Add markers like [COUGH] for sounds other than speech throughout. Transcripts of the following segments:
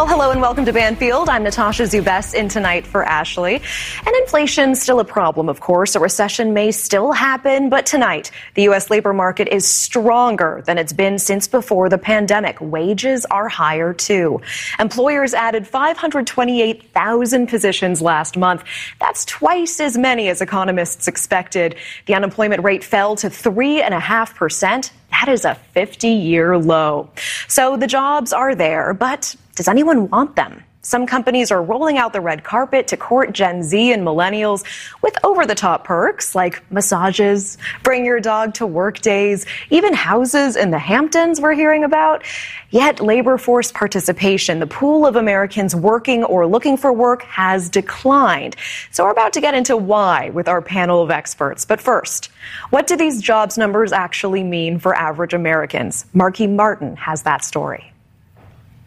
Well, hello and welcome to Banfield. I'm Natasha Zouves in tonight for Ashleigh. And inflation's still a problem, of course. A recession may still happen, but tonight, the U.S. labor market is stronger than it's been since before the pandemic. Wages are higher, too. Employers added 528,000 positions last month. That's twice as many as economists expected. The unemployment rate fell to 3.5%. That is a 50 year low. So the jobs are there, but does anyone want them? Some companies are rolling out the red carpet to court Gen Z and millennials with over the top perks like massages, bring your dog to work days, even houses in the Hamptons we're hearing about. Yet labor force participation, the pool of Americans working or looking for work has declined. So we're about to get into why with our panel of experts. But first, what do these jobs numbers actually mean for average Americans? Markie Martin has that story.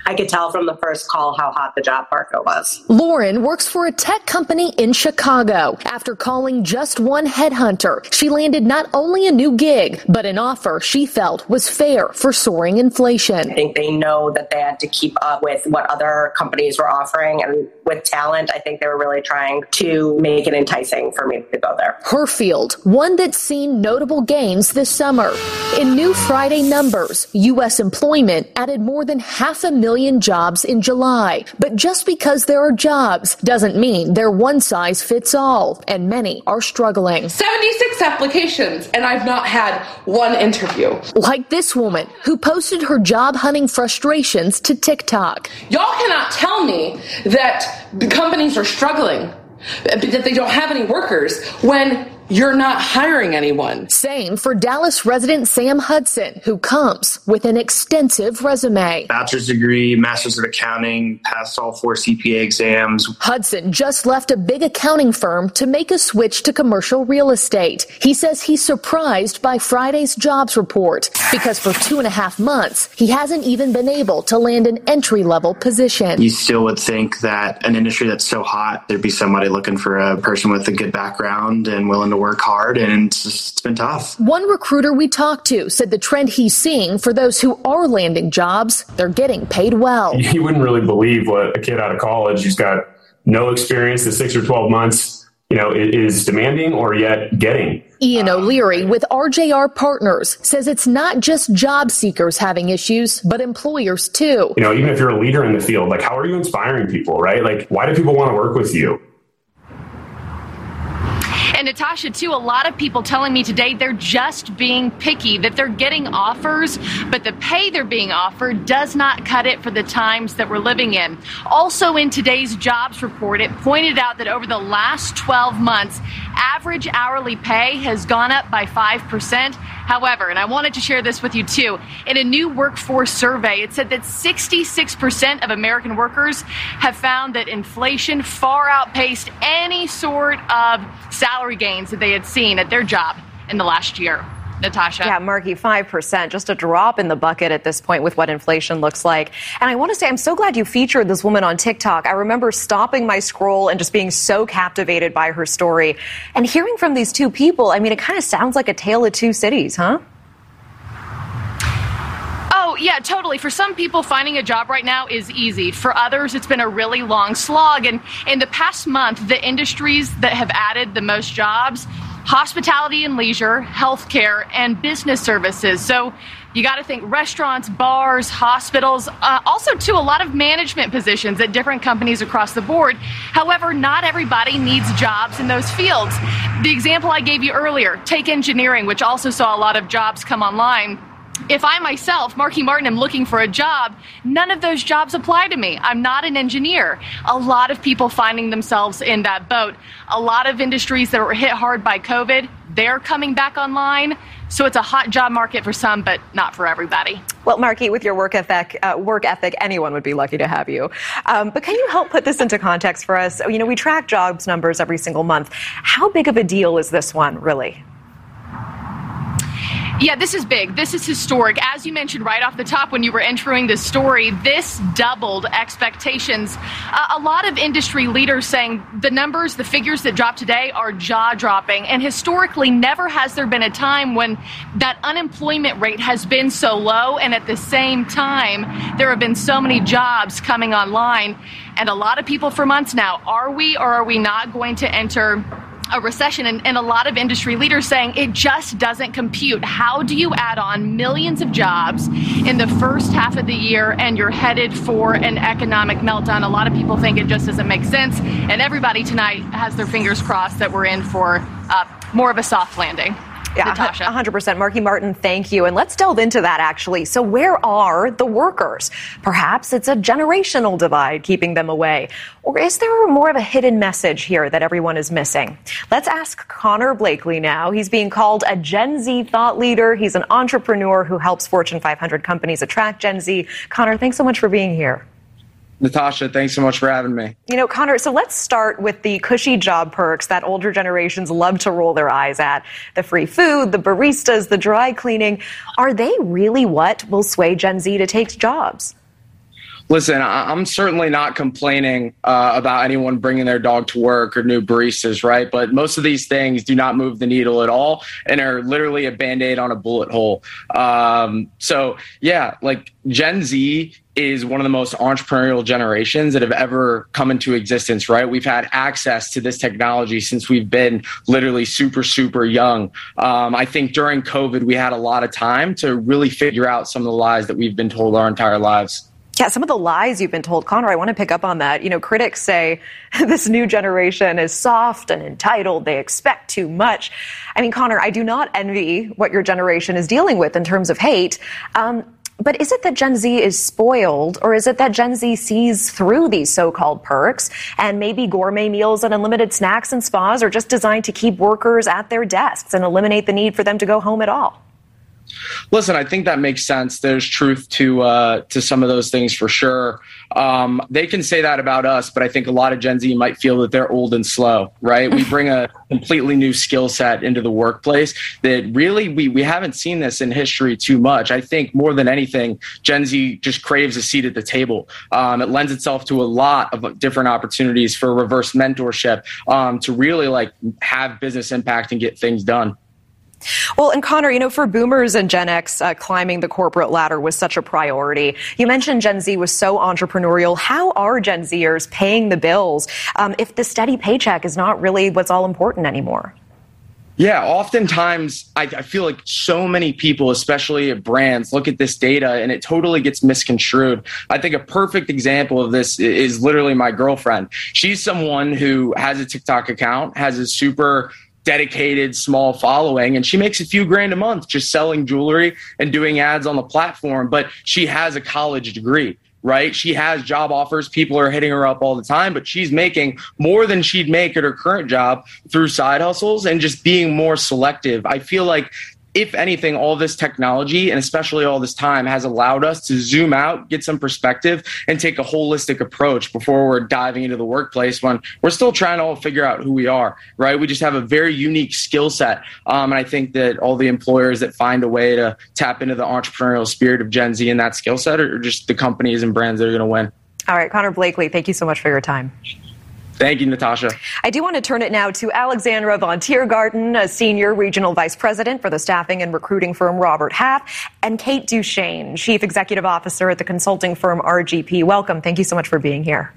I could tell from the first call how hot the job market was. Lauren works for a tech company in Chicago. After calling just one headhunter, she landed not only a new gig, but an offer she felt was fair for soaring inflation. I think they know that they had to keep up with what other companies were offering. And with talent, I think they were really trying to make it enticing for me to go there. Her field, one that's seen notable gains this summer. In new Friday numbers, U.S. employment added more than half a million million jobs in July. But just because there are jobs doesn't mean they're one size fits all, and many are struggling. 76 applications, and I've not had one interview. Like this woman who posted her job hunting frustrations to TikTok. Y'all cannot tell me that the companies are struggling, that they don't have any workers, when you're not hiring anyone. Same for Dallas resident Sam Hudson, who comes with an extensive resume. Bachelor's degree, master's of accounting, passed all four CPA exams. Hudson just left a big accounting firm to make a switch to commercial real estate. He says he's surprised by Friday's jobs report because for two and a half months, he hasn't even been able to land an entry level position. You still would think that an industry that's so hot, there'd be somebody looking for a person with a good background and willing to work hard, and it's, it's been tough. One recruiter we talked to said the trend he's seeing for those who are landing jobs, they're getting paid well. You wouldn't really believe what a kid out of college who's got no experience, the six or 12 months, you know, is demanding or yet getting. Ian O'Leary with RJR Partners says it's not just job seekers having issues, but employers too. You know, even if you're a leader in the field, like how are you inspiring people, right? Like, why do people want to work with you? And Natasha, too, a lot of people telling me today they're just being picky, that they're getting offers, but the pay they're being offered does not cut it for the times that we're living in. Also, in today's jobs report, it pointed out that over the last 12 months, average hourly pay has gone up by 5%. However, and I wanted to share this with you too, in a new workforce survey, it said that 66% of American workers have found that inflation far outpaced any sort of salary gains that they had seen at their job in the last year. Natasha. Yeah, Markie, 5%, just a drop in the bucket at this point with what inflation looks like. And I want to say, I'm so glad you featured this woman on TikTok. I remember stopping my scroll and just being so captivated by her story. And hearing from these two people, I mean, it kind of sounds like a tale of two cities, huh? Oh, yeah, totally. For some people, finding a job right now is easy. For others, it's been a really long slog. And in the past month, the industries that have added the most jobs hospitality and leisure, healthcare, and business services. So you got to think restaurants, bars, hospitals, uh, also to a lot of management positions at different companies across the board. However, not everybody needs jobs in those fields. The example I gave you earlier, take engineering, which also saw a lot of jobs come online if I myself, Markie Martin, am looking for a job, none of those jobs apply to me. I'm not an engineer. A lot of people finding themselves in that boat. A lot of industries that were hit hard by COVID, they're coming back online. So it's a hot job market for some, but not for everybody. Well, Markie, with your work ethic, uh, work ethic, anyone would be lucky to have you. Um, but can you help put this into context for us? You know, we track jobs numbers every single month. How big of a deal is this one, really? Yeah, this is big. This is historic. As you mentioned right off the top when you were entering the story, this doubled expectations. Uh, a lot of industry leaders saying the numbers, the figures that dropped today are jaw dropping. And historically, never has there been a time when that unemployment rate has been so low. And at the same time, there have been so many jobs coming online. And a lot of people for months now, are we or are we not going to enter? A recession and, and, a lot of industry leaders saying it just doesn't compute. How do you add on millions of jobs in the first half of the year and you're headed for an economic meltdown? A lot of people think it just doesn't make sense. And everybody tonight has their fingers crossed that we're in for uh, more of a soft landing. Yeah, Natasha. 100%. Markie Martin, thank you. And let's delve into that actually. So, where are the workers? Perhaps it's a generational divide keeping them away. Or is there more of a hidden message here that everyone is missing? Let's ask Connor Blakley now. He's being called a Gen Z thought leader. He's an entrepreneur who helps Fortune 500 companies attract Gen Z. Connor, thanks so much for being here. Natasha, thanks so much for having me. You know, Connor, so let's start with the cushy job perks that older generations love to roll their eyes at. The free food, the baristas, the dry cleaning. Are they really what will sway Gen Z to take jobs? Listen, I'm certainly not complaining uh, about anyone bringing their dog to work or new baristas, right? But most of these things do not move the needle at all and are literally a band aid on a bullet hole. Um, so, yeah, like Gen Z is one of the most entrepreneurial generations that have ever come into existence, right? We've had access to this technology since we've been literally super, super young. Um, I think during COVID, we had a lot of time to really figure out some of the lies that we've been told our entire lives. Yeah, some of the lies you've been told, Connor, I want to pick up on that. You know, critics say [LAUGHS] this new generation is soft and entitled. They expect too much. I mean, Connor, I do not envy what your generation is dealing with in terms of hate. Um, but is it that Gen Z is spoiled, or is it that Gen Z sees through these so called perks and maybe gourmet meals and unlimited snacks and spas are just designed to keep workers at their desks and eliminate the need for them to go home at all? Listen, I think that makes sense. There's truth to uh, to some of those things for sure. Um, they can say that about us, but I think a lot of Gen Z might feel that they're old and slow. Right? we bring a [LAUGHS] completely new skill set into the workplace that really we we haven't seen this in history too much. I think more than anything, Gen Z just craves a seat at the table. Um, it lends itself to a lot of different opportunities for reverse mentorship um, to really like have business impact and get things done. Well, and Connor, you know, for boomers and Gen X, uh, climbing the corporate ladder was such a priority. You mentioned Gen Z was so entrepreneurial. How are Gen Zers paying the bills um, if the steady paycheck is not really what's all important anymore? Yeah, oftentimes I, I, feel like so many people, especially at brands, look at this data and it totally gets misconstrued. I think a perfect example of this is literally my girlfriend. She's someone who has a TikTok account, has a super dedicated small following and she makes a few grand a month just selling jewelry and doing ads on the platform but she has a college degree right? She has job offers. People are hitting her up all the time but she's making more than she'd make at her current job through side hustles and just being more selective. I feel like if anything, all this technology and especially all this time has allowed us to zoom out, get some perspective, and take a holistic approach before we're diving into the workplace when we're still trying to all figure out who we are, right? We just have a very unique skill set. Um, and I think that all the employers that find a way to tap into the entrepreneurial spirit of Gen Z and that skill set are just the companies and brands that are going to win. All right, Connor Blakley, thank you so much for your time. Thank you, Natasha. I do want to turn it now to Alexandra von Tiergarten, a senior regional vice president for the staffing and recruiting firm Robert Half, and Kate Duchene, chief executive officer at the consulting firm RGP. Welcome. Thank you so much for being here.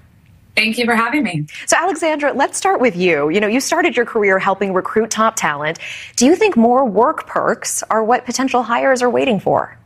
Thank you for having me. So, Alexandra, let's start with you. You know, you started your career helping recruit top talent. Do you think more work perks are what potential hires are waiting for?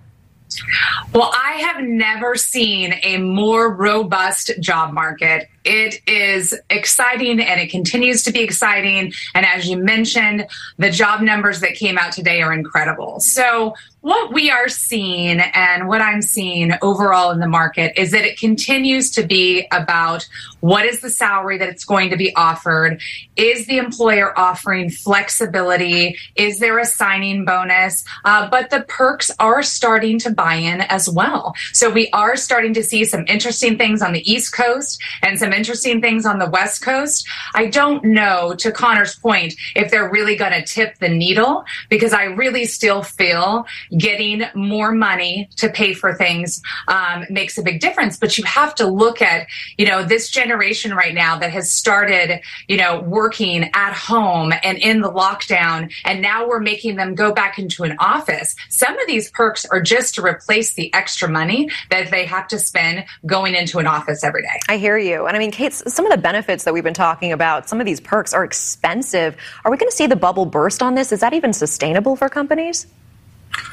Well, I have never seen a more robust job market. It is exciting and it continues to be exciting. And as you mentioned, the job numbers that came out today are incredible. So, what we are seeing and what I'm seeing overall in the market is that it continues to be about what is the salary that it's going to be offered? Is the employer offering flexibility? Is there a signing bonus? Uh, but the perks are starting to buy in as well. So we are starting to see some interesting things on the East Coast and some interesting things on the West Coast. I don't know, to Connor's point, if they're really going to tip the needle because I really still feel getting more money to pay for things um, makes a big difference. But you have to look at, you know, this generation right now that has started, you know, working at home and in the lockdown, and now we're making them go back into an office. Some of these perks are just to replace the extra money that they have to spend going into an office every day. I hear you. And I mean, Kate, some of the benefits that we've been talking about, some of these perks are expensive. Are we going to see the bubble burst on this? Is that even sustainable for companies?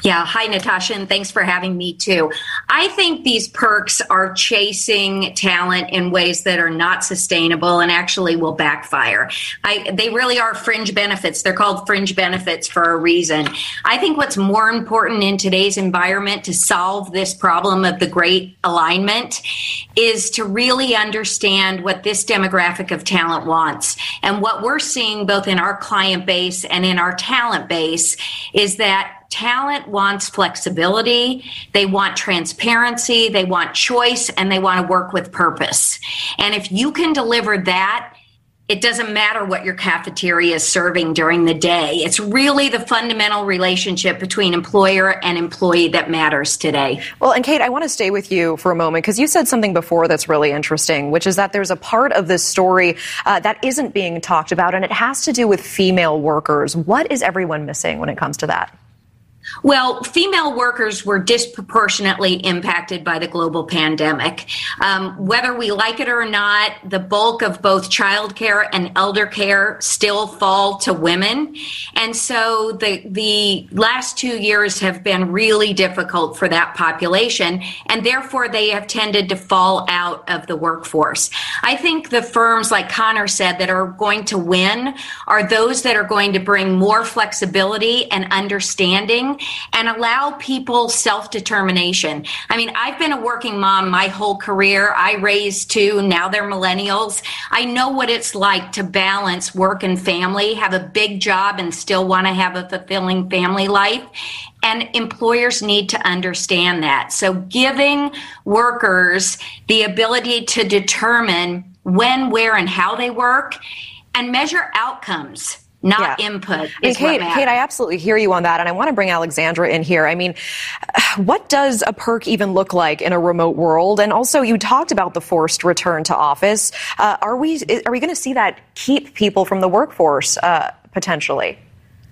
Yeah. Hi, Natasha, and thanks for having me too. I think these perks are chasing talent in ways that are not sustainable and actually will backfire. I, they really are fringe benefits. They're called fringe benefits for a reason. I think what's more important in today's environment to solve this problem of the great alignment is to really understand what this demographic of talent wants. And what we're seeing both in our client base and in our talent base is that talent wants flexibility, they want transparency, they want choice, and they want to work with purpose. And if you can deliver that, it doesn't matter what your cafeteria is serving during the day. It's really the fundamental relationship between employer and employee that matters today. Well, and Kate, I want to stay with you for a moment because you said something before that's really interesting, which is that there's a part of this story uh, that isn't being talked about, and it has to do with female workers. What is everyone missing when it comes to that? Well, female workers were disproportionately impacted by the global pandemic. Um, whether we like it or not, the bulk of both childcare and elder care still fall to women. And so the, the last two years have been really difficult for that population, and therefore they have tended to fall out of the workforce. I think the firms, like Connor said, that are going to win are those that are going to bring more flexibility and understanding and allow people self determination. I mean, I've been a working mom my whole career. I raised two, now they're millennials. I know what it's like to balance work and family, have a big job, and still want to have a fulfilling family life. And employers need to understand that. So giving workers the ability to determine when, where, and how they work and measure outcomes not yeah. input. And Kate, Kate, I absolutely hear you on that, and I want to bring Alexandra in here. I mean, what does a perk even look like in a remote world? And also, you talked about the forced return to office. Uh, are we are we going to see that keep people from the workforce uh, potentially?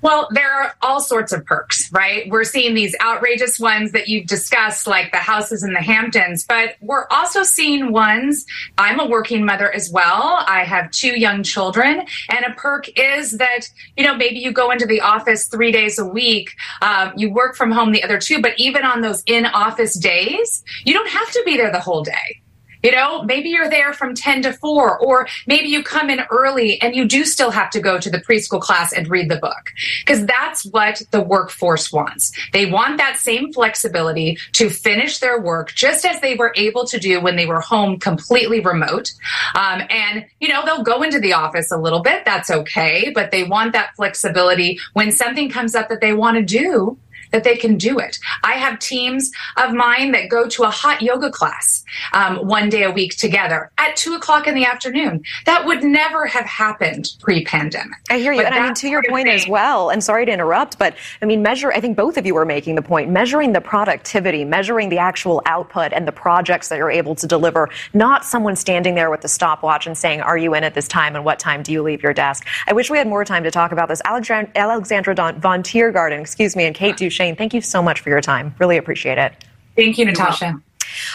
Well, there are all sorts of perks, right? We're seeing these outrageous ones that you've discussed, like the houses in the Hamptons, but we're also seeing ones. I'm a working mother as well. I have two young children, and a perk is that, you know, maybe you go into the office three days a week, um, you work from home the other two, but even on those in office days, you don't have to be there the whole day. You know, maybe you're there from 10 to 4, or maybe you come in early and you do still have to go to the preschool class and read the book. Because that's what the workforce wants. They want that same flexibility to finish their work just as they were able to do when they were home completely remote. Um, and, you know, they'll go into the office a little bit. That's okay. But they want that flexibility when something comes up that they want to do that they can do it. I have teams of mine that go to a hot yoga class um, one day a week together at two o'clock in the afternoon. That would never have happened pre-pandemic. I hear you, but and I mean to your point as well. And sorry to interrupt, but I mean measure. I think both of you are making the point. Measuring the productivity, measuring the actual output, and the projects that you're able to deliver. Not someone standing there with the stopwatch and saying, "Are you in at this time?" and "What time do you leave your desk?" I wish we had more time to talk about this. Alexandra, Alexandra Von Tiergarten, excuse me, and Kate Duchene Shane, thank you so much for your time. Really appreciate it. Thank you, Natasha.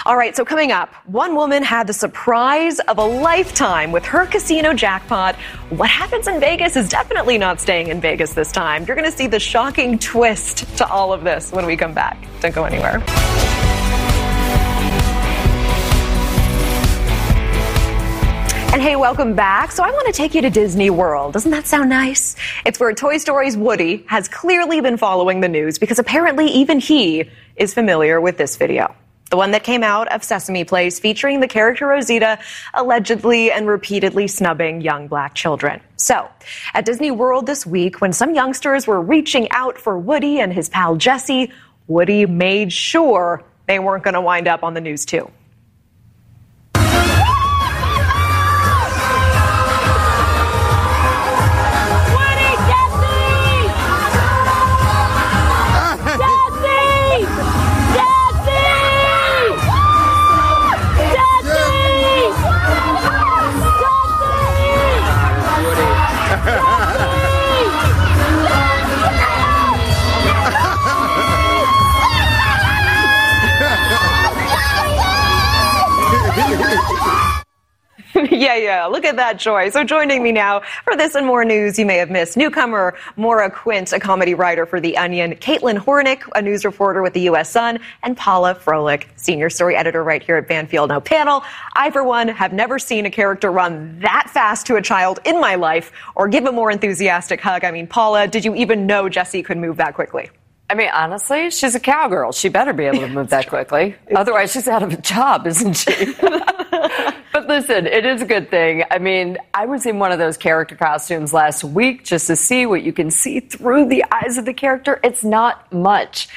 All right, so coming up, one woman had the surprise of a lifetime with her casino jackpot. What happens in Vegas is definitely not staying in Vegas this time. You're going to see the shocking twist to all of this when we come back. Don't go anywhere. And hey, welcome back. So I want to take you to Disney World. Doesn't that sound nice? It's where Toy Story's Woody has clearly been following the news because apparently even he is familiar with this video. The one that came out of Sesame Place featuring the character Rosita allegedly and repeatedly snubbing young black children. So, at Disney World this week, when some youngsters were reaching out for Woody and his pal Jesse, Woody made sure they weren't going to wind up on the news too. [LAUGHS] yeah, yeah. Look at that joy. So joining me now for this and more news you may have missed. Newcomer Maura Quint, a comedy writer for The Onion, Caitlin Hornick, a news reporter with the U.S. Sun, and Paula Froelich, senior story editor right here at Banfield. Now, panel, I, for one, have never seen a character run that fast to a child in my life or give a more enthusiastic hug. I mean, Paula, did you even know Jesse could move that quickly? I mean, honestly, she's a cowgirl. She better be able to move that [LAUGHS] quickly. Otherwise, she's out of a job, isn't she? [LAUGHS] listen, it is a good thing. I mean, I was in one of those character costumes last week just to see what you can see through the eyes of the character. It's not much,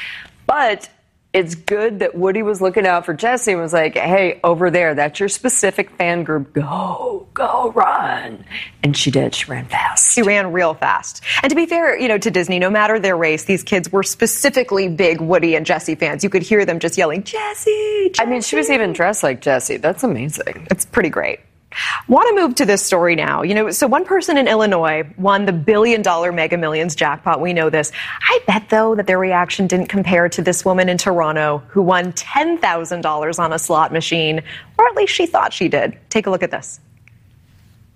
but it's good that Woody was looking out for Jesse and was like, hey, over there, that's your specific fan group. Go, go, run. And she did. She ran fast. She ran real fast. And to be fair, you know, to Disney, no matter their race, these kids were specifically big Woody and Jesse fans. You could hear them just yelling, Jesse. I mean, she was even dressed like Jesse. That's amazing. It's pretty great. Want to move to this story now. You know, so one person in Illinois won the billion dollar mega millions jackpot. We know this. I bet, though, that their reaction didn't compare to this woman in Toronto who won $10,000 on a slot machine, or at least she thought she did. Take a look at this.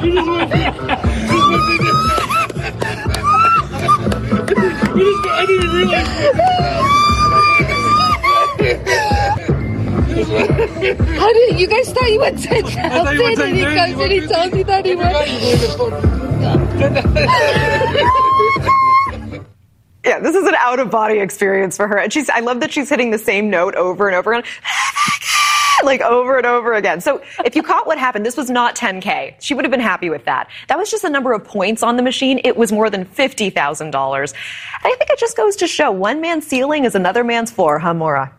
god! You just won 50,000! You just I didn't realize. How did you guys thought you went ten thousand? And he comes and he tells you that he went. Yeah, this is an out of body experience for her. And she's, I love that she's hitting the same note over and over again. [LAUGHS] like over and over again. So if you caught what happened, this was not 10K. She would have been happy with that. That was just the number of points on the machine. It was more than $50,000. And I think it just goes to show one man's ceiling is another man's floor, huh, Maura?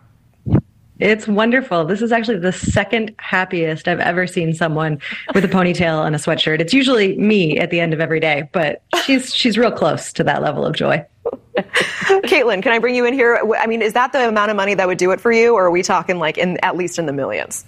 It's wonderful. This is actually the second happiest I've ever seen someone with a ponytail and a sweatshirt. It's usually me at the end of every day, but she's she's real close to that level of joy. [LAUGHS] Caitlin, can I bring you in here? I mean, is that the amount of money that would do it for you, or are we talking like in at least in the millions?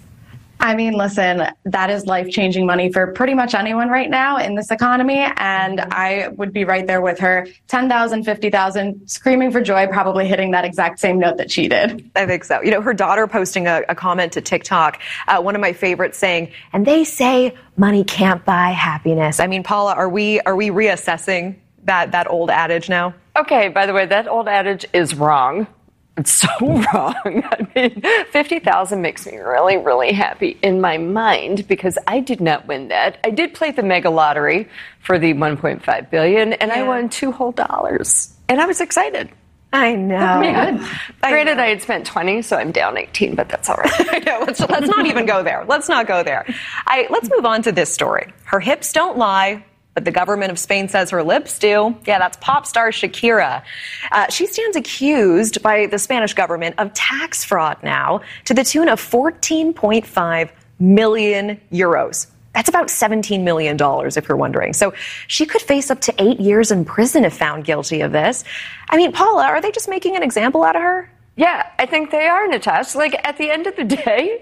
I mean, listen, that is life changing money for pretty much anyone right now in this economy. And I would be right there with her 10,000, 50,000, screaming for joy, probably hitting that exact same note that she did. I think so. You know, her daughter posting a, a comment to TikTok, uh, one of my favorites saying, and they say money can't buy happiness. I mean, Paula, are we, are we reassessing that, that old adage now? Okay, by the way, that old adage is wrong. It's so [LAUGHS] wrong. I mean, 50,000 makes me really, really happy in my mind because I did not win that. I did play the mega lottery for the 1.5 billion and yeah. I won two whole dollars. And I was excited. I know. Oh, yeah. I Granted, know. I had spent 20, so I'm down 18, but that's all right. [LAUGHS] I know. Let's, let's not even go there. Let's not go there. I, let's move on to this story. Her hips don't lie but the government of Spain says her lips do. Yeah, that's pop star Shakira. Uh, she stands accused by the Spanish government of tax fraud now to the tune of 14.5 million euros. That's about $17 million, if you're wondering. So she could face up to eight years in prison if found guilty of this. I mean, Paula, are they just making an example out of her? Yeah, I think they are, Natasha. Like, at the end of the day,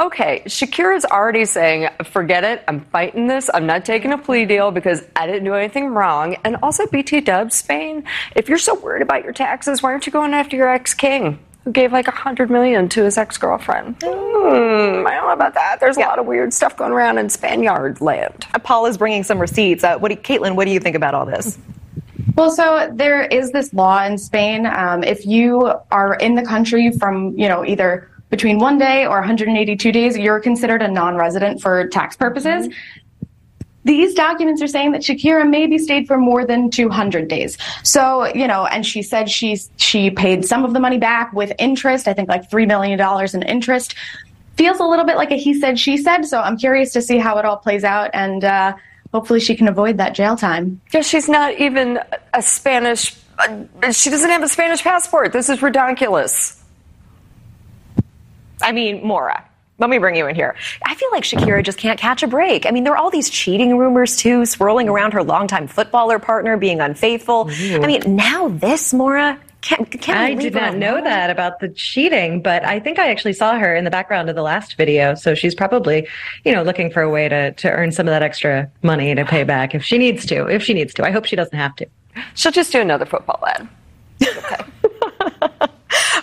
okay, Shakira's already saying, forget it, I'm fighting this, I'm not taking a plea deal because I didn't do anything wrong. And also, BT Dubs, Spain, if you're so worried about your taxes, why aren't you going after your ex king? Who gave like a hundred million to his ex girlfriend? Hmm, I don't know about that. There's a lot of weird stuff going around in Spaniard land. Paul is bringing some receipts. Uh, what do you, Caitlin, what do you think about all this? Well, so there is this law in Spain. Um, if you are in the country from, you know, either between one day or 182 days, you're considered a non-resident for tax purposes. These documents are saying that Shakira maybe stayed for more than 200 days. So, you know, and she said she she paid some of the money back with interest, I think like 3 million dollars in interest. Feels a little bit like a he said she said, so I'm curious to see how it all plays out and uh, hopefully she can avoid that jail time. Yeah, she's not even a Spanish she doesn't have a Spanish passport. This is ridiculous. I mean, Maura, let me bring you in here. I feel like Shakira just can't catch a break. I mean, there are all these cheating rumors too, swirling around her longtime footballer partner being unfaithful. Mm-hmm. I mean, now this, Maura. Can't, can't I did not know alone? that about the cheating, but I think I actually saw her in the background of the last video. So she's probably, you know, looking for a way to, to earn some of that extra money to pay back if she needs to. If she needs to. I hope she doesn't have to. She'll just do another football ad. [LAUGHS] Okay.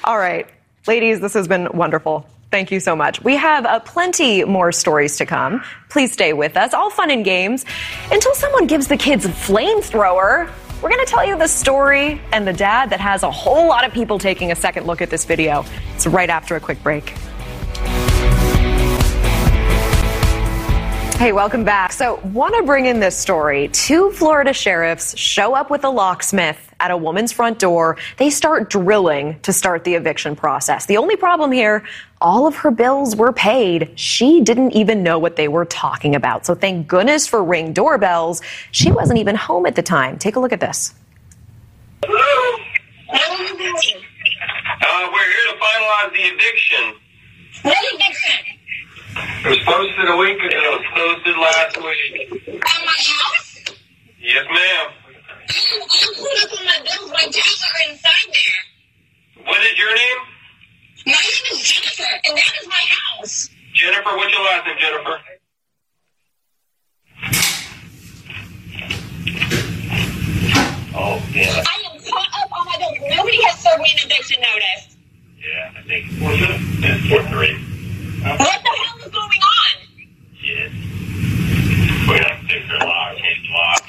all right. Ladies, this has been wonderful. Thank you so much. We have uh, plenty more stories to come. Please stay with us. All fun and games until someone gives the kids a flamethrower. We're going to tell you the story and the dad that has a whole lot of people taking a second look at this video. It's right after a quick break. Hey, welcome back. So, want to bring in this story. Two Florida sheriffs show up with a locksmith at a woman's front door. They start drilling to start the eviction process. The only problem here, all of her bills were paid. She didn't even know what they were talking about. So, thank goodness for ring doorbells. She wasn't even home at the time. Take a look at this. Uh, we're here to finalize the eviction. What eviction? It was posted a week ago. It was posted last week. At my house? Yes, ma'am. I'm pulling up on my bills. My jobs are inside there. What is your name? My name is Jennifer, and that is my house. Jennifer. What's your last name, Jennifer? Oh, yeah. I am caught up on my bills. Nobody has served me an eviction notice. Yeah, I think. What's it? It's four three. What the hell is going on? Yes. We have to fix their lock, change the lock.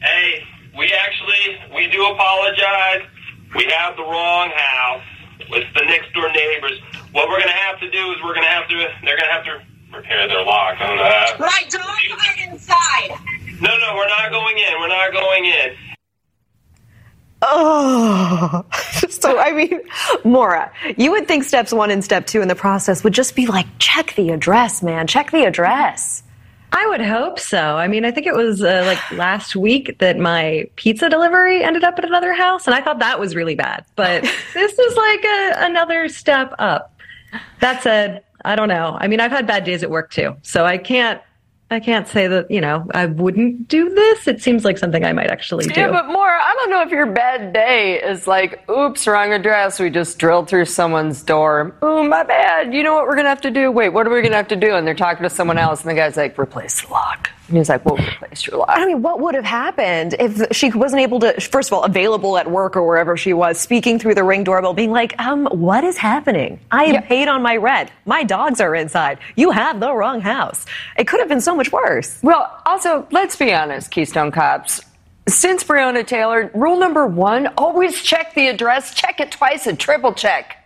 Hey, we actually, we do apologize. We have the wrong house. It's the next door neighbors. What we're going to have to do is we're going to have to, they're going to have to repair their lock. I don't know how. My dogs are inside. No, no, we're not going in. We're not going in. Oh, [LAUGHS] so I mean, Maura, you would think steps one and step two in the process would just be like, check the address, man, check the address. I would hope so. I mean, I think it was uh, like [SIGHS] last week that my pizza delivery ended up at another house, and I thought that was really bad. But [LAUGHS] this is like a, another step up. That said, I don't know. I mean, I've had bad days at work too, so I can't. I can't say that you know I wouldn't do this. It seems like something I might actually do. Yeah, but more, I don't know if your bad day is like, oops, wrong address. We just drilled through someone's door. Oh, my bad. You know what we're going to have to do? Wait, what are we going to have to do? And they're talking to someone else, and the guy's like, replace the lock. And he's like, we'll replace your lock. I mean, what would have happened if she wasn't able to, first of all, available at work or wherever she was, speaking through the ring doorbell, being like, um, what is happening? I am paid on my rent. My dogs are inside. You have the wrong house. It could have been so much worse. Well, also, let's be honest, Keystone Cops. Since Breonna Taylor, rule number one always check the address, check it twice, and triple check.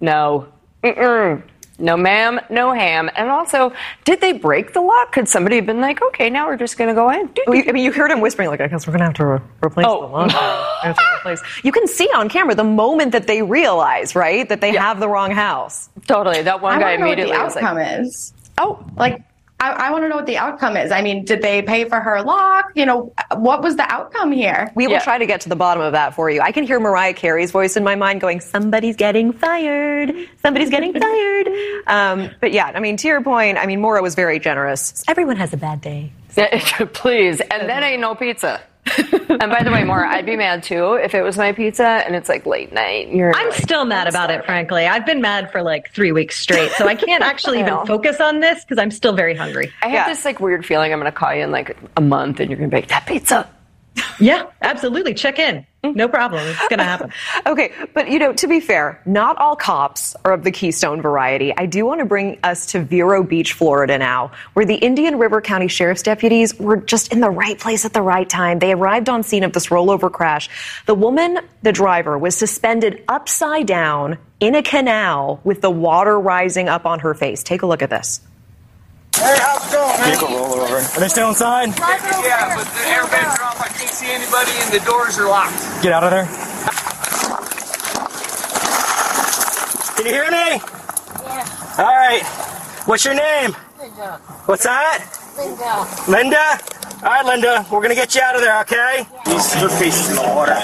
No. Mm-mm. No, ma'am, no ham. And also, did they break the lock? Could somebody have been like, okay, now we're just going to go in? Well, you- I mean, you heard him whispering, like, I guess we're going to have to re- replace Oh. the lock. We're have to replace- You can see on camera the moment that they realize, right, that they have the wrong house. Totally. That one I guy wanna know what immediately the was like, is. Oh, like I, I want to know what the outcome is. I mean, did they pay for her lock? You know, what was the outcome here? We will try to get to the bottom of that for you. I can hear Mariah Carey's voice in my mind going, somebody's getting fired. Somebody's getting fired. [LAUGHS] Um, but yeah, I mean, to your point, I mean, Maura was very generous. Everyone has a bad day. [LAUGHS] Please. And then ain't no pizza. And by the way, Maura, I'd be mad too if it was my pizza and it's like late night. You're I'm like, still mad about it, frankly. I've been mad for like three weeks straight, so I can't [LAUGHS] actually I even focus on this because I'm still very hungry. I have this like weird feeling I'm going to call you in like a month and you're going to bake that pizza. Yeah, absolutely. Check in. No problem. It's going to happen. [LAUGHS] Okay, but you know, to be fair, not all cops are of the Keystone variety. I do want to bring us to Vero Beach, Florida now, where the Indian River County Sheriff's deputies were just in the right place at the right time. They arrived on scene of this rollover crash. The woman, the driver, was suspended upside down in a canal with the water rising up on her face. Take a look at this. Hey, how's it going, man? Vehicle rollover. Are they still inside? Yeah, but the airbags are off. I can't see anybody, and the doors are locked. Get out of there. Can you hear me? Yeah. All right. What's your name? Linda. What's that? Linda. Linda? All right, Linda. We're going to get you out of there, okay? These your face in the water.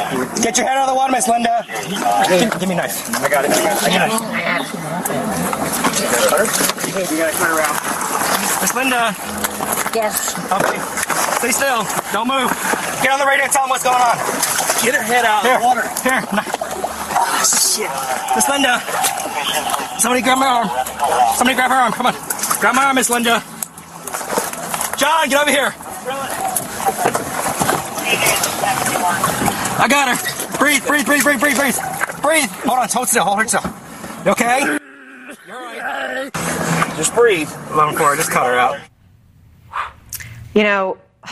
Get your head out of the water, Miss Linda. Give, give me a knife. I got it. I got it. I got it. You got to turn around. Miss Linda. Yes. Okay. Stay still. Don't move. Get on the radio tell them what's going on. Get her head out of the water. Here. Oh, shit. Miss Linda. Somebody grab my arm. Somebody grab her arm. Come on. Grab my arm, Miss Linda. John, get over here. I got her. Breathe, breathe, breathe, breathe, breathe, breathe. Breathe. Hold on. Hold still. Hold her still. You okay? Just breathe. 11 4. Just cut her out. You know, [SIGHS]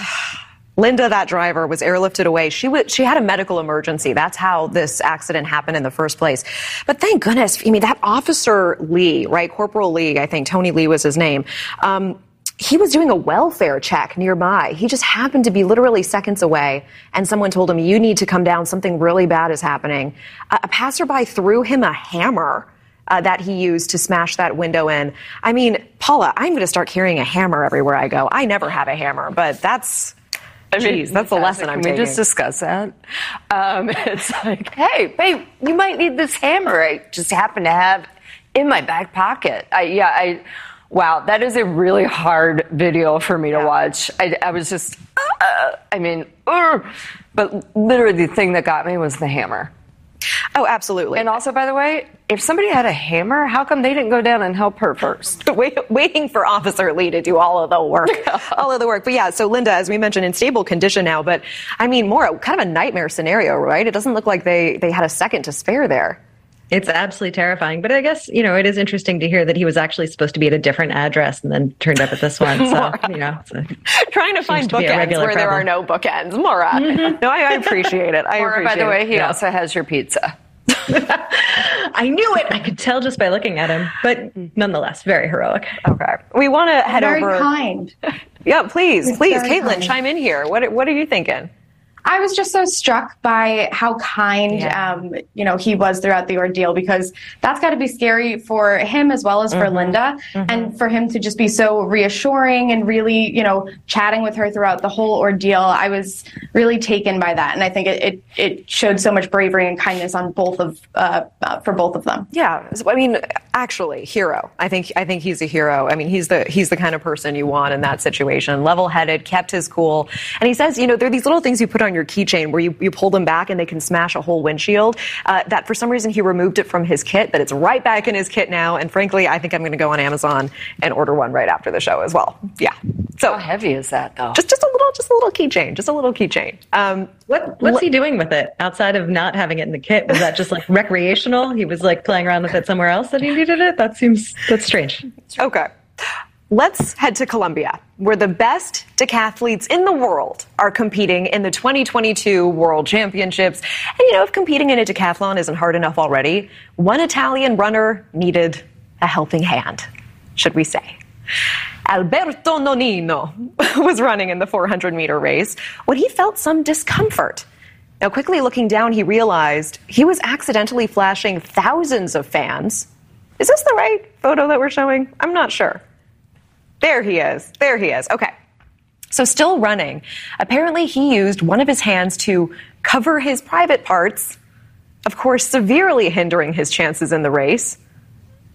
Linda, that driver, was airlifted away. She was, she had a medical emergency. That's how this accident happened in the first place. But thank goodness, I mean, that officer Lee, right, Corporal Lee, I think Tony Lee was his name. Um, he was doing a welfare check nearby. He just happened to be literally seconds away, and someone told him, "You need to come down. Something really bad is happening." A, a passerby threw him a hammer. Uh, that he used to smash that window in. I mean, Paula, I'm going to start carrying a hammer everywhere I go. I never have a hammer, but that's, I mean, geez, that's the lesson I'm we taking. just discuss that? Um, [LAUGHS] it's like, hey, babe, you might need this hammer. I just happen to have in my back pocket. I, yeah, I. Wow, that is a really hard video for me to watch. I, I was just, uh, I mean, uh, but literally the thing that got me was the hammer. Oh, absolutely. And also, by the way, if somebody had a hammer, how come they didn't go down and help her first? [LAUGHS] Wait, waiting for Officer Lee to do all of the work, [LAUGHS] all of the work. But yeah, so Linda, as we mentioned, in stable condition now. But I mean, more kind of a nightmare scenario, right? It doesn't look like they they had a second to spare there. It's absolutely terrifying. But I guess, you know, it is interesting to hear that he was actually supposed to be at a different address and then turned up at this one. So, [LAUGHS] you know, it's a, Trying to find to be a bookends regular where there are no bookends. Maura. Mm-hmm. [LAUGHS] No, I, I appreciate it. I Or, appreciate by the way, he Yeah. also has your pizza. [LAUGHS] I knew it. I could tell just by looking at him, but nonetheless, very heroic. Okay. We want to head over. Very over. kind. Yeah, please, It's please, Caitlin, kind. chime in here. What What are you thinking? I was just so struck by how kind, Yeah. um, you know, he was throughout the ordeal because that's got to be scary for him as well as for Mm-hmm. Linda, and for him to just be so reassuring and really, you know, chatting with her throughout the whole ordeal. I was really taken by that, and I think it it, it showed so much bravery and kindness on both of uh, uh, for both of them. Yeah, I mean, actually, hero. I think I think he's a hero. I mean, he's the he's the kind of person you want in that situation. Level-headed, kept his cool, and he says, you know, there are these little things you put on your keychain where you, you pull them back and they can smash a whole windshield. Uh, that for some reason he removed it from his kit, but it's right back in his kit now. And frankly, I think I'm going to go on Amazon and order one right after the show as well. Yeah. So How heavy is that, though? just just a little just a little keychain, just a little keychain. Um, What what's he doing with it outside of not having it in the kit? Was that just like [LAUGHS] recreational? He was like playing around with it somewhere else that he needed it? That seems that's strange. Okay. Let's head to Colombia, where the best decathletes in the world are competing in the 2022 World Championships. And you know, if competing in a decathlon isn't hard enough already, one Italian runner needed a helping hand, should we say. Alberto Nonino [LAUGHS] was running in the 400 meter race when he felt some discomfort. Now, quickly looking down, he realized he was accidentally flashing thousands of fans. Is this the right photo that we're showing? I'm not sure. There he is. There he is. Okay. So, still running. Apparently, he used one of his hands to cover his private parts, of course, severely hindering his chances in the race.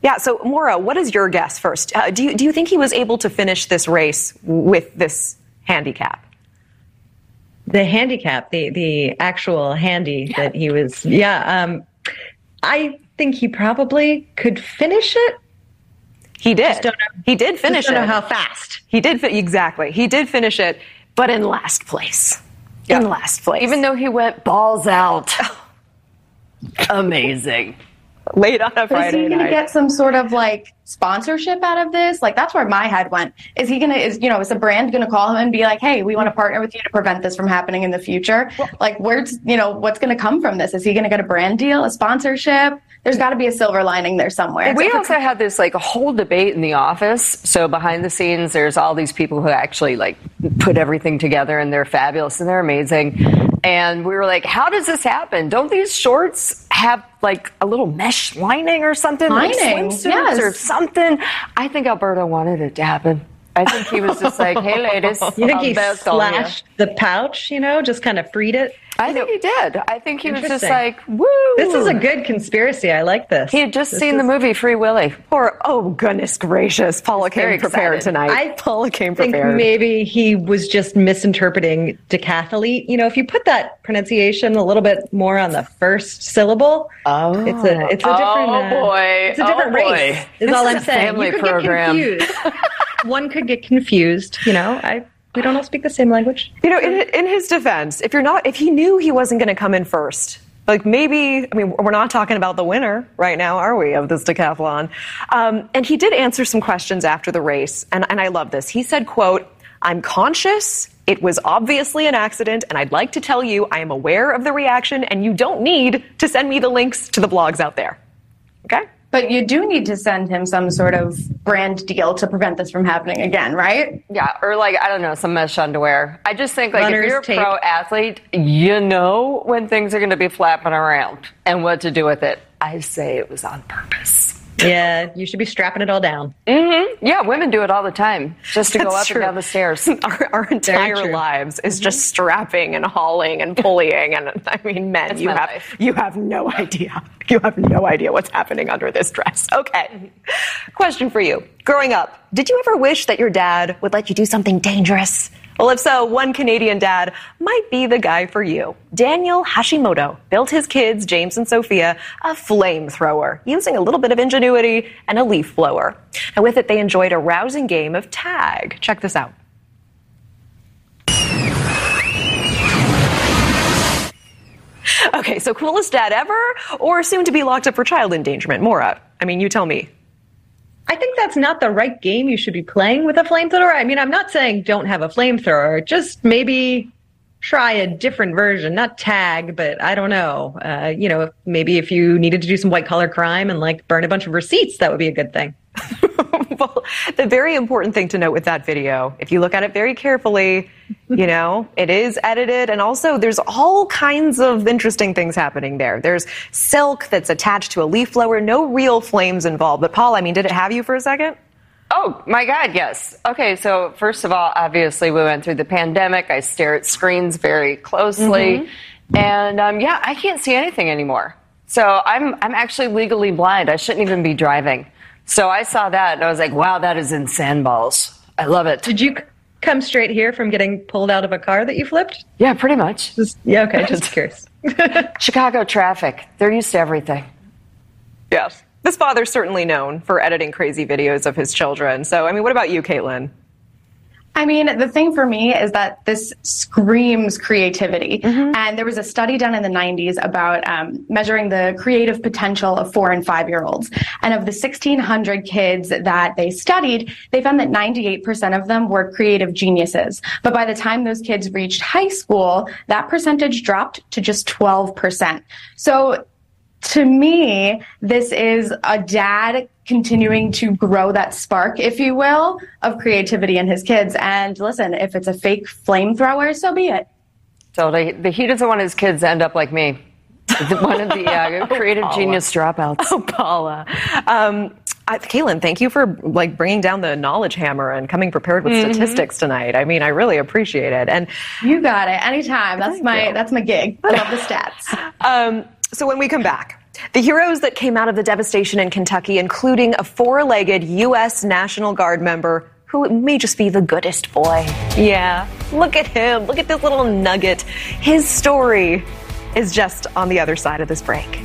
Yeah, so Maura, what is your guess first? Uh, do, you, do you think he was able to finish this race with this handicap? the handicap, the the actual handy yeah. that he was. Yeah, um, I think he probably could finish it. He did. he did finish it. I don't it. Know how fast? He did. Fi- exactly. He did finish it, but in last place. Yeah. In last place. Even though he went balls out. [LAUGHS] Amazing. Late on a Friday Is he going to get some sort of like sponsorship out of this? Like that's where my head went. Is he going to? Is you know, is a brand going to call him and be like, "Hey, we want to mm-hmm. partner with you to prevent this from happening in the future"? Like, where's you know what's going to come from this? Is he going to get a brand deal, a sponsorship? There's got to be a silver lining there somewhere. We also had this like a whole debate in the office. So behind the scenes, there's all these people who actually like put everything together, and they're fabulous and they're amazing. And we were like, how does this happen? Don't these shorts have like a little mesh lining or something? Lining, like swimsuits yes. or something? I think Alberto wanted it to happen. I think he was just like, hey, ladies. [LAUGHS] You think he on you." slashed the pouch, you know, just kind of freed it? I think he did. I think he was just like, woo. This is a good conspiracy. I like this. He had just This seen the movie Free Willy. Or oh goodness gracious, Paula very came prepared excited. tonight. I Paula came prepared. maybe he was just misinterpreting decathlete. You know, if you put that pronunciation a little bit more on the first syllable, oh, it's a it's a different Oh, uh, boy. it's a different Oh, boy. race. Is This all is I'm a saying. family you could program. get confused. [LAUGHS] One could get confused. You know, I we don't all speak the same language. You know, in, in his defense, if you're not, if he knew he wasn't going to come in first, like maybe, I mean, we're not talking about the winner right now, are we, of this decathlon? Um, and he did answer some questions after the race, and, and I love this. He said, "quote I'm conscious." It was obviously an accident, and I'd like to tell you I am aware of the reaction, and you don't need to send me the links to the blogs out there. Okay? But you do need to send him some sort of brand deal to prevent this from happening again, right? Yeah, or like I don't know, some mesh underwear. I just think like Runner's if you're a tape. pro athlete, you know when things are going to be flapping around and what to do with it. I say it was on purpose. Yeah, [LAUGHS] you should be strapping it all down. Mm-hmm. Yeah, women do it all the time just to go up true. and down the stairs. [LAUGHS] Our, our entire lives is just strapping and hauling and [LAUGHS] pulling, and I mean, men, That's you have life. you have no idea. You have no idea what's happening under this dress. Okay, question for you: Growing up, did you ever wish that your dad would let you do something dangerous? Well, if so, one Canadian dad might be the guy for you. Daniel Hashimoto built his kids, James and Sophia, a flamethrower using a little bit of ingenuity and a leaf blower. And with it, they enjoyed a rousing game of tag. Check this out. Okay, so coolest dad ever, or soon to be locked up for child endangerment? Maura, I mean, you tell me. I think that's not the right game you should be playing with a flamethrower. I mean, I'm not saying don't have a flamethrower, just maybe try a different version, not tag, but I don't know. Uh, you know, maybe if you needed to do some white collar crime and like burn a bunch of receipts, that would be a good thing. [LAUGHS] well, [LAUGHS] the very important thing to note with that video, if you look at it very carefully, you know, it is edited and also there's all kinds of interesting things happening there. There's silk that's attached to a leaf blower, no real flames involved. But Paul, I mean, did it have you for a second? Oh my God, yes. Okay, so first of all, obviously we went through the pandemic. I stare at screens very closely, and um, yeah, I can't see anything anymore. So I'm I'm actually legally blind. I shouldn't even be driving. So I saw that and I was like, wow, that is insane balls. I love it. Did you come straight here from getting pulled out of a car that you flipped? Yeah, pretty much. Just, yeah, okay, just [LAUGHS] curious. [LAUGHS] Chicago traffic. They're used to everything. Yes. This father's certainly known for editing crazy videos of his children. So, I mean, what about you, Caitlin? I mean, the thing for me is that this screams creativity. And there was a study done in the 90s about um, measuring the creative potential of four and five year olds. And of the 1,600 kids that they studied, they found that 98% of them were creative geniuses. But by the time those kids reached high school, that percentage dropped to just 12%. So to me, this is a dad continuing to grow that spark, if you will, of creativity in his kids. And listen, if it's a fake flamethrower, so be it. So the, the, he doesn't want his kids to end up like me, one of the uh, [LAUGHS] creative Paula. genius dropouts. Oh, Paula. Um, I, Caitlin, thank you for like bringing down the knowledge hammer and coming prepared with Mhm. statistics tonight. I mean, I really appreciate it. And You got it. Anytime. That's my that's my gig. I love the stats. [LAUGHS] Um, so when we come back, the heroes that came out of the devastation in Kentucky, including a four-legged U.S. National Guard member who may just be the goodest boy. Yeah. Look at him. Look at this little nugget. His story is just on the other side of this break.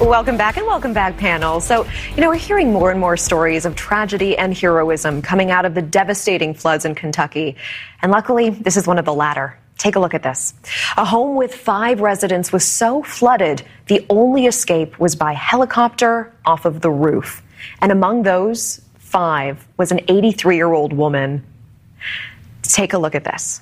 Welcome back and welcome back, panel. So, you know, we're hearing more and more stories of tragedy and heroism coming out of the devastating floods in Kentucky. And luckily, this is one of the latter. Take a look at this. A home with five residents was so flooded, the only escape was by helicopter off of the roof. And among those five was an 83 year old woman. Take a look at this.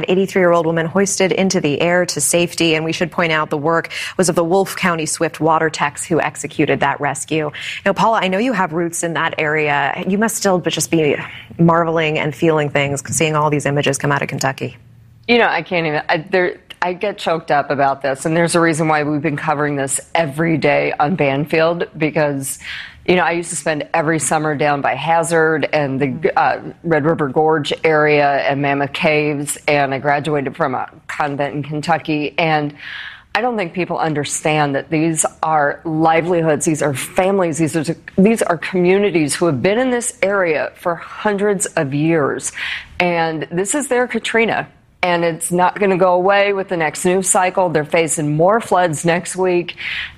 That 83 year old woman hoisted into the air to safety. And we should point out the work was of the Wolfe County Swift water techs who executed that rescue. Now, Paula, I know you have roots in that area. You must still just be marveling and feeling things, seeing all these images come out of Kentucky. You know, I can't even. I, there, I get choked up about this, and there's a reason why we've been covering this every day on Banfield because you know, I used to spend every summer down by Hazard and the uh, Red River Gorge area and Mammoth Caves, and I graduated from a convent in Kentucky. And I don't think people understand that these are livelihoods, these are families, these are these are communities who have been in this area for hundreds of years, and this is their Katrina. And it's not going to go away with the next news cycle. They're facing more floods next week,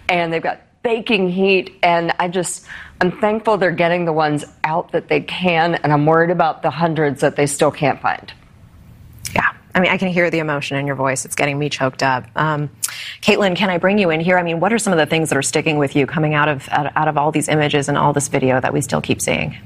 and they've got baking heat. And I just, I'm thankful they're getting the ones out that they can. And I'm worried about the hundreds that they still can't find. Yeah. I mean, I can hear the emotion in your voice. It's getting me choked up. Um, Caitlin, can I bring you in here? I mean, what are some of the things that are sticking with you coming out of out, out of all these images and all this video that we still keep seeing?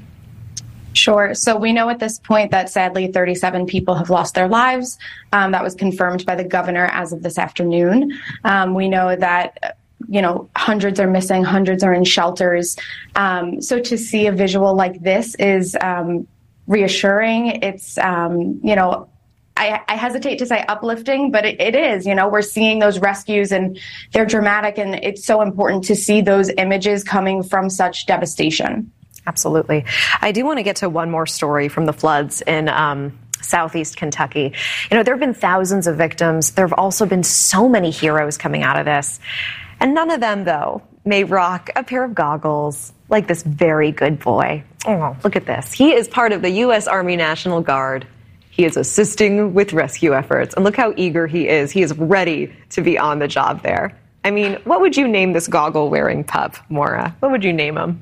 Sure. So we know at this point that sadly 37 people have lost their lives. Um, that was confirmed by the governor as of this afternoon. Um, we know that you know, hundreds are missing, hundreds are in shelters. Um, so to see a visual like this is um, reassuring. It's, um, you know, I, I, hesitate to say uplifting, but it, it is. You know, we're seeing those rescues and they're dramatic, and it's so important to see those images coming from such devastation. Absolutely. I do want to get to one more story from the floods in. Um, southeast Kentucky. You know, there have been thousands of victims. There have also been so many heroes coming out of this. And none of them, though, may rock a pair of goggles like this very good boy. Oh, look at this. He is part of the U.S. Army National Guard. He is assisting with rescue efforts. And look how eager he is. He is ready to be on the job there. I mean, what would you name this goggle wearing pup, Maura? What would you name him?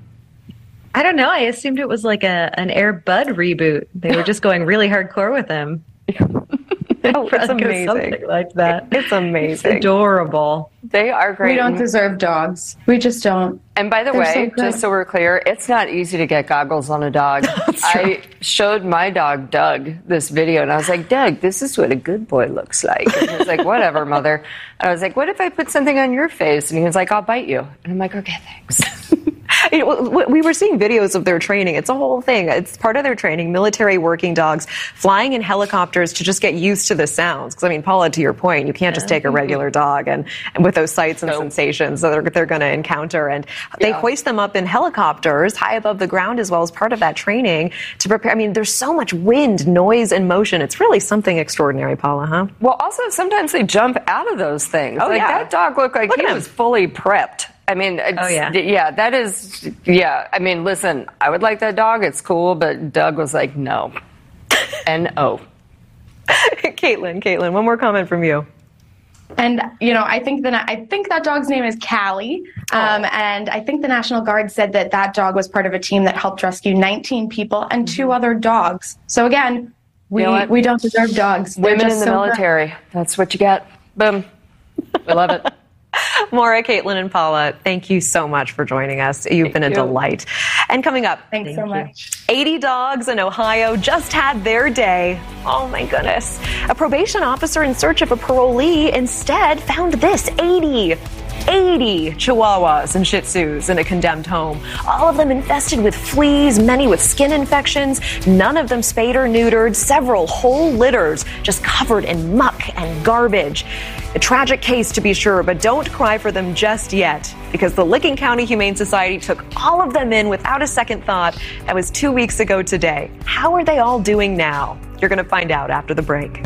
I don't know. I assumed it was like a an Air Bud reboot. They were just going really hardcore with him. [LAUGHS] oh, [LAUGHS] it's amazing. Something like that. It's amazing. It's adorable. They are great. We don't deserve dogs. We just don't. And by the They're way, so just so we're clear, it's not easy to get goggles on a dog. [LAUGHS] I showed my dog Doug this video, and I was like, Doug, this is what a good boy looks like. And he was like, whatever, mother. And I was like, what if I put something on your face? And he was like, I'll bite you. And I'm like, okay, thanks. We were seeing videos of their training. It's a whole thing. It's part of their training. Military working dogs flying in helicopters to just get used to the sounds. Because I mean, Paula, to your point, you can't just take a mm-hmm. regular dog and, and with those sights and nope. sensations that they're, they're going to encounter. And they yeah. hoist them up in helicopters high above the ground as well as part of that training to prepare. I mean, there's so much wind, noise, and motion. It's really something extraordinary, Paula, huh? Well, also sometimes they jump out of those things. Oh, like yeah. that dog looked like Look he was fully prepped. I mean, oh yeah, yeah, that is, yeah. I mean, listen, I would like that dog. It's cool, but Doug was like, no, [LAUGHS] N O. Caitlin, Caitlin, one more comment from you. And you know, I think that I think that dog's name is Callie, um, oh. and I think the National Guard said that that dog was part of a team that helped rescue 19 people and two mm-hmm. other dogs. So again, we you know we don't deserve dogs. Women in the so military. Good. That's what you get. Boom. We love it. [LAUGHS] [LAUGHS] Maura, Caitlin, and Paula, thank you so much for joining us. You've thank been a you. delight. And coming up, thanks thank so much. 80 dogs in Ohio just had their day. Oh my goodness. A probation officer in search of a parolee instead found this 80. 80 chihuahuas and shih tzus in a condemned home. All of them infested with fleas, many with skin infections, none of them spayed or neutered, several whole litters just covered in muck and garbage. A tragic case to be sure, but don't cry for them just yet because the Licking County Humane Society took all of them in without a second thought. That was two weeks ago today. How are they all doing now? You're going to find out after the break.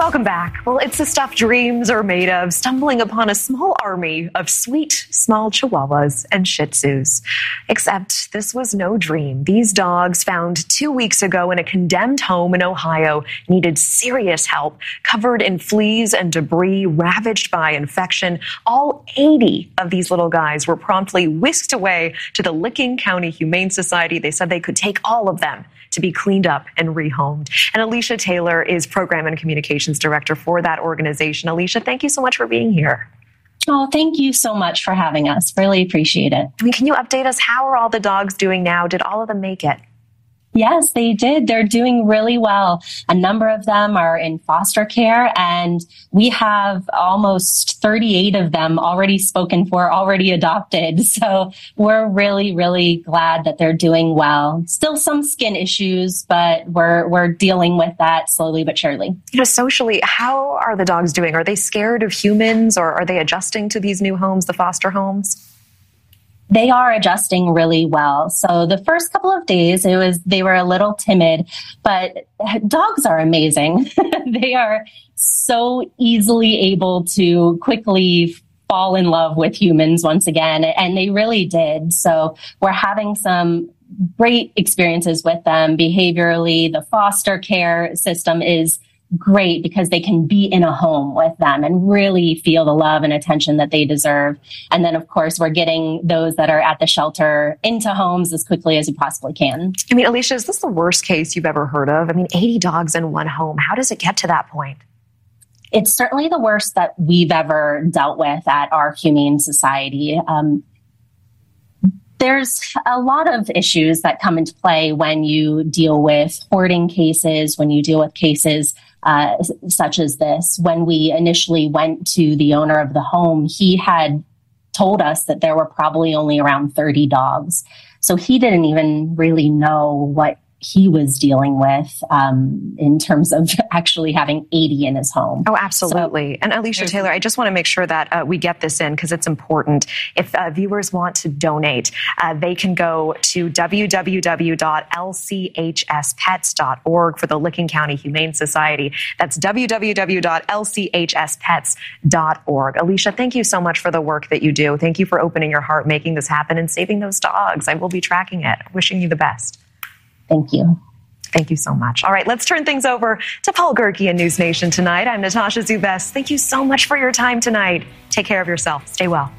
Welcome back. Well, it's the stuff dreams are made of, stumbling upon a small army of sweet, small chihuahuas and shih tzus. Except this was no dream. These dogs, found two weeks ago in a condemned home in Ohio, needed serious help, covered in fleas and debris, ravaged by infection. All 80 of these little guys were promptly whisked away to the Licking County Humane Society. They said they could take all of them to be cleaned up and rehomed. And Alicia Taylor is Program and Communications Director for that organization. Alicia, thank you so much for being here. Oh, thank you so much for having us. Really appreciate it. I mean, can you update us? How are all the dogs doing now? Did all of them make it? Yes, they did. They're doing really well. A number of them are in foster care, and we have almost 38 of them already spoken for, already adopted. [LAUGHS] So we're really, really glad that they're doing well. Still some skin issues, but we're we're dealing with that slowly but surely. You know, socially, how are the dogs doing? Are they scared of humans, or are they adjusting to these new homes, the foster homes? They are adjusting really well. So the first couple of days, it was, they were a little timid, but dogs are amazing. [LAUGHS] they are so easily able to quickly fall in love with humans once again. And they really did. So we're having some great experiences with them behaviorally. The foster care system is great because they can be in a home with them and really feel the love and attention that they deserve. And then, of course, we're getting those that are at the shelter into homes as quickly as we possibly can. I mean, Alicia, is this the worst case you've ever heard of? I mean, 80 dogs in one home. How does it get to that point? It's certainly the worst that we've ever dealt with at our humane society. Um, there's a lot of issues that come into play when you deal with hoarding cases, when you deal with cases uh, such as this. When we initially went to the owner of the home, he had told us that there were probably only around 30 dogs. So he didn't even really know what he was dealing with um, in terms of [LAUGHS] actually having 80 in his home. Oh, absolutely. So, and Alicia Taylor, I just want to make sure that uh, we get this in because it's important. If uh, viewers want to donate, uh, they can go to www.lchspets.org for the Licking County Humane Society. That's www.lchspets.org. Alicia, thank you so much for the work that you do. Thank you for opening your heart, making this happen, and saving those dogs. I will be tracking it. Wishing you the best. Thank you. Thank you so much. All right, let's turn things over to Paul Gerke and News Nation tonight. I'm Natasha Zouves. Thank you so much for your time tonight. Take care of yourself. Stay well.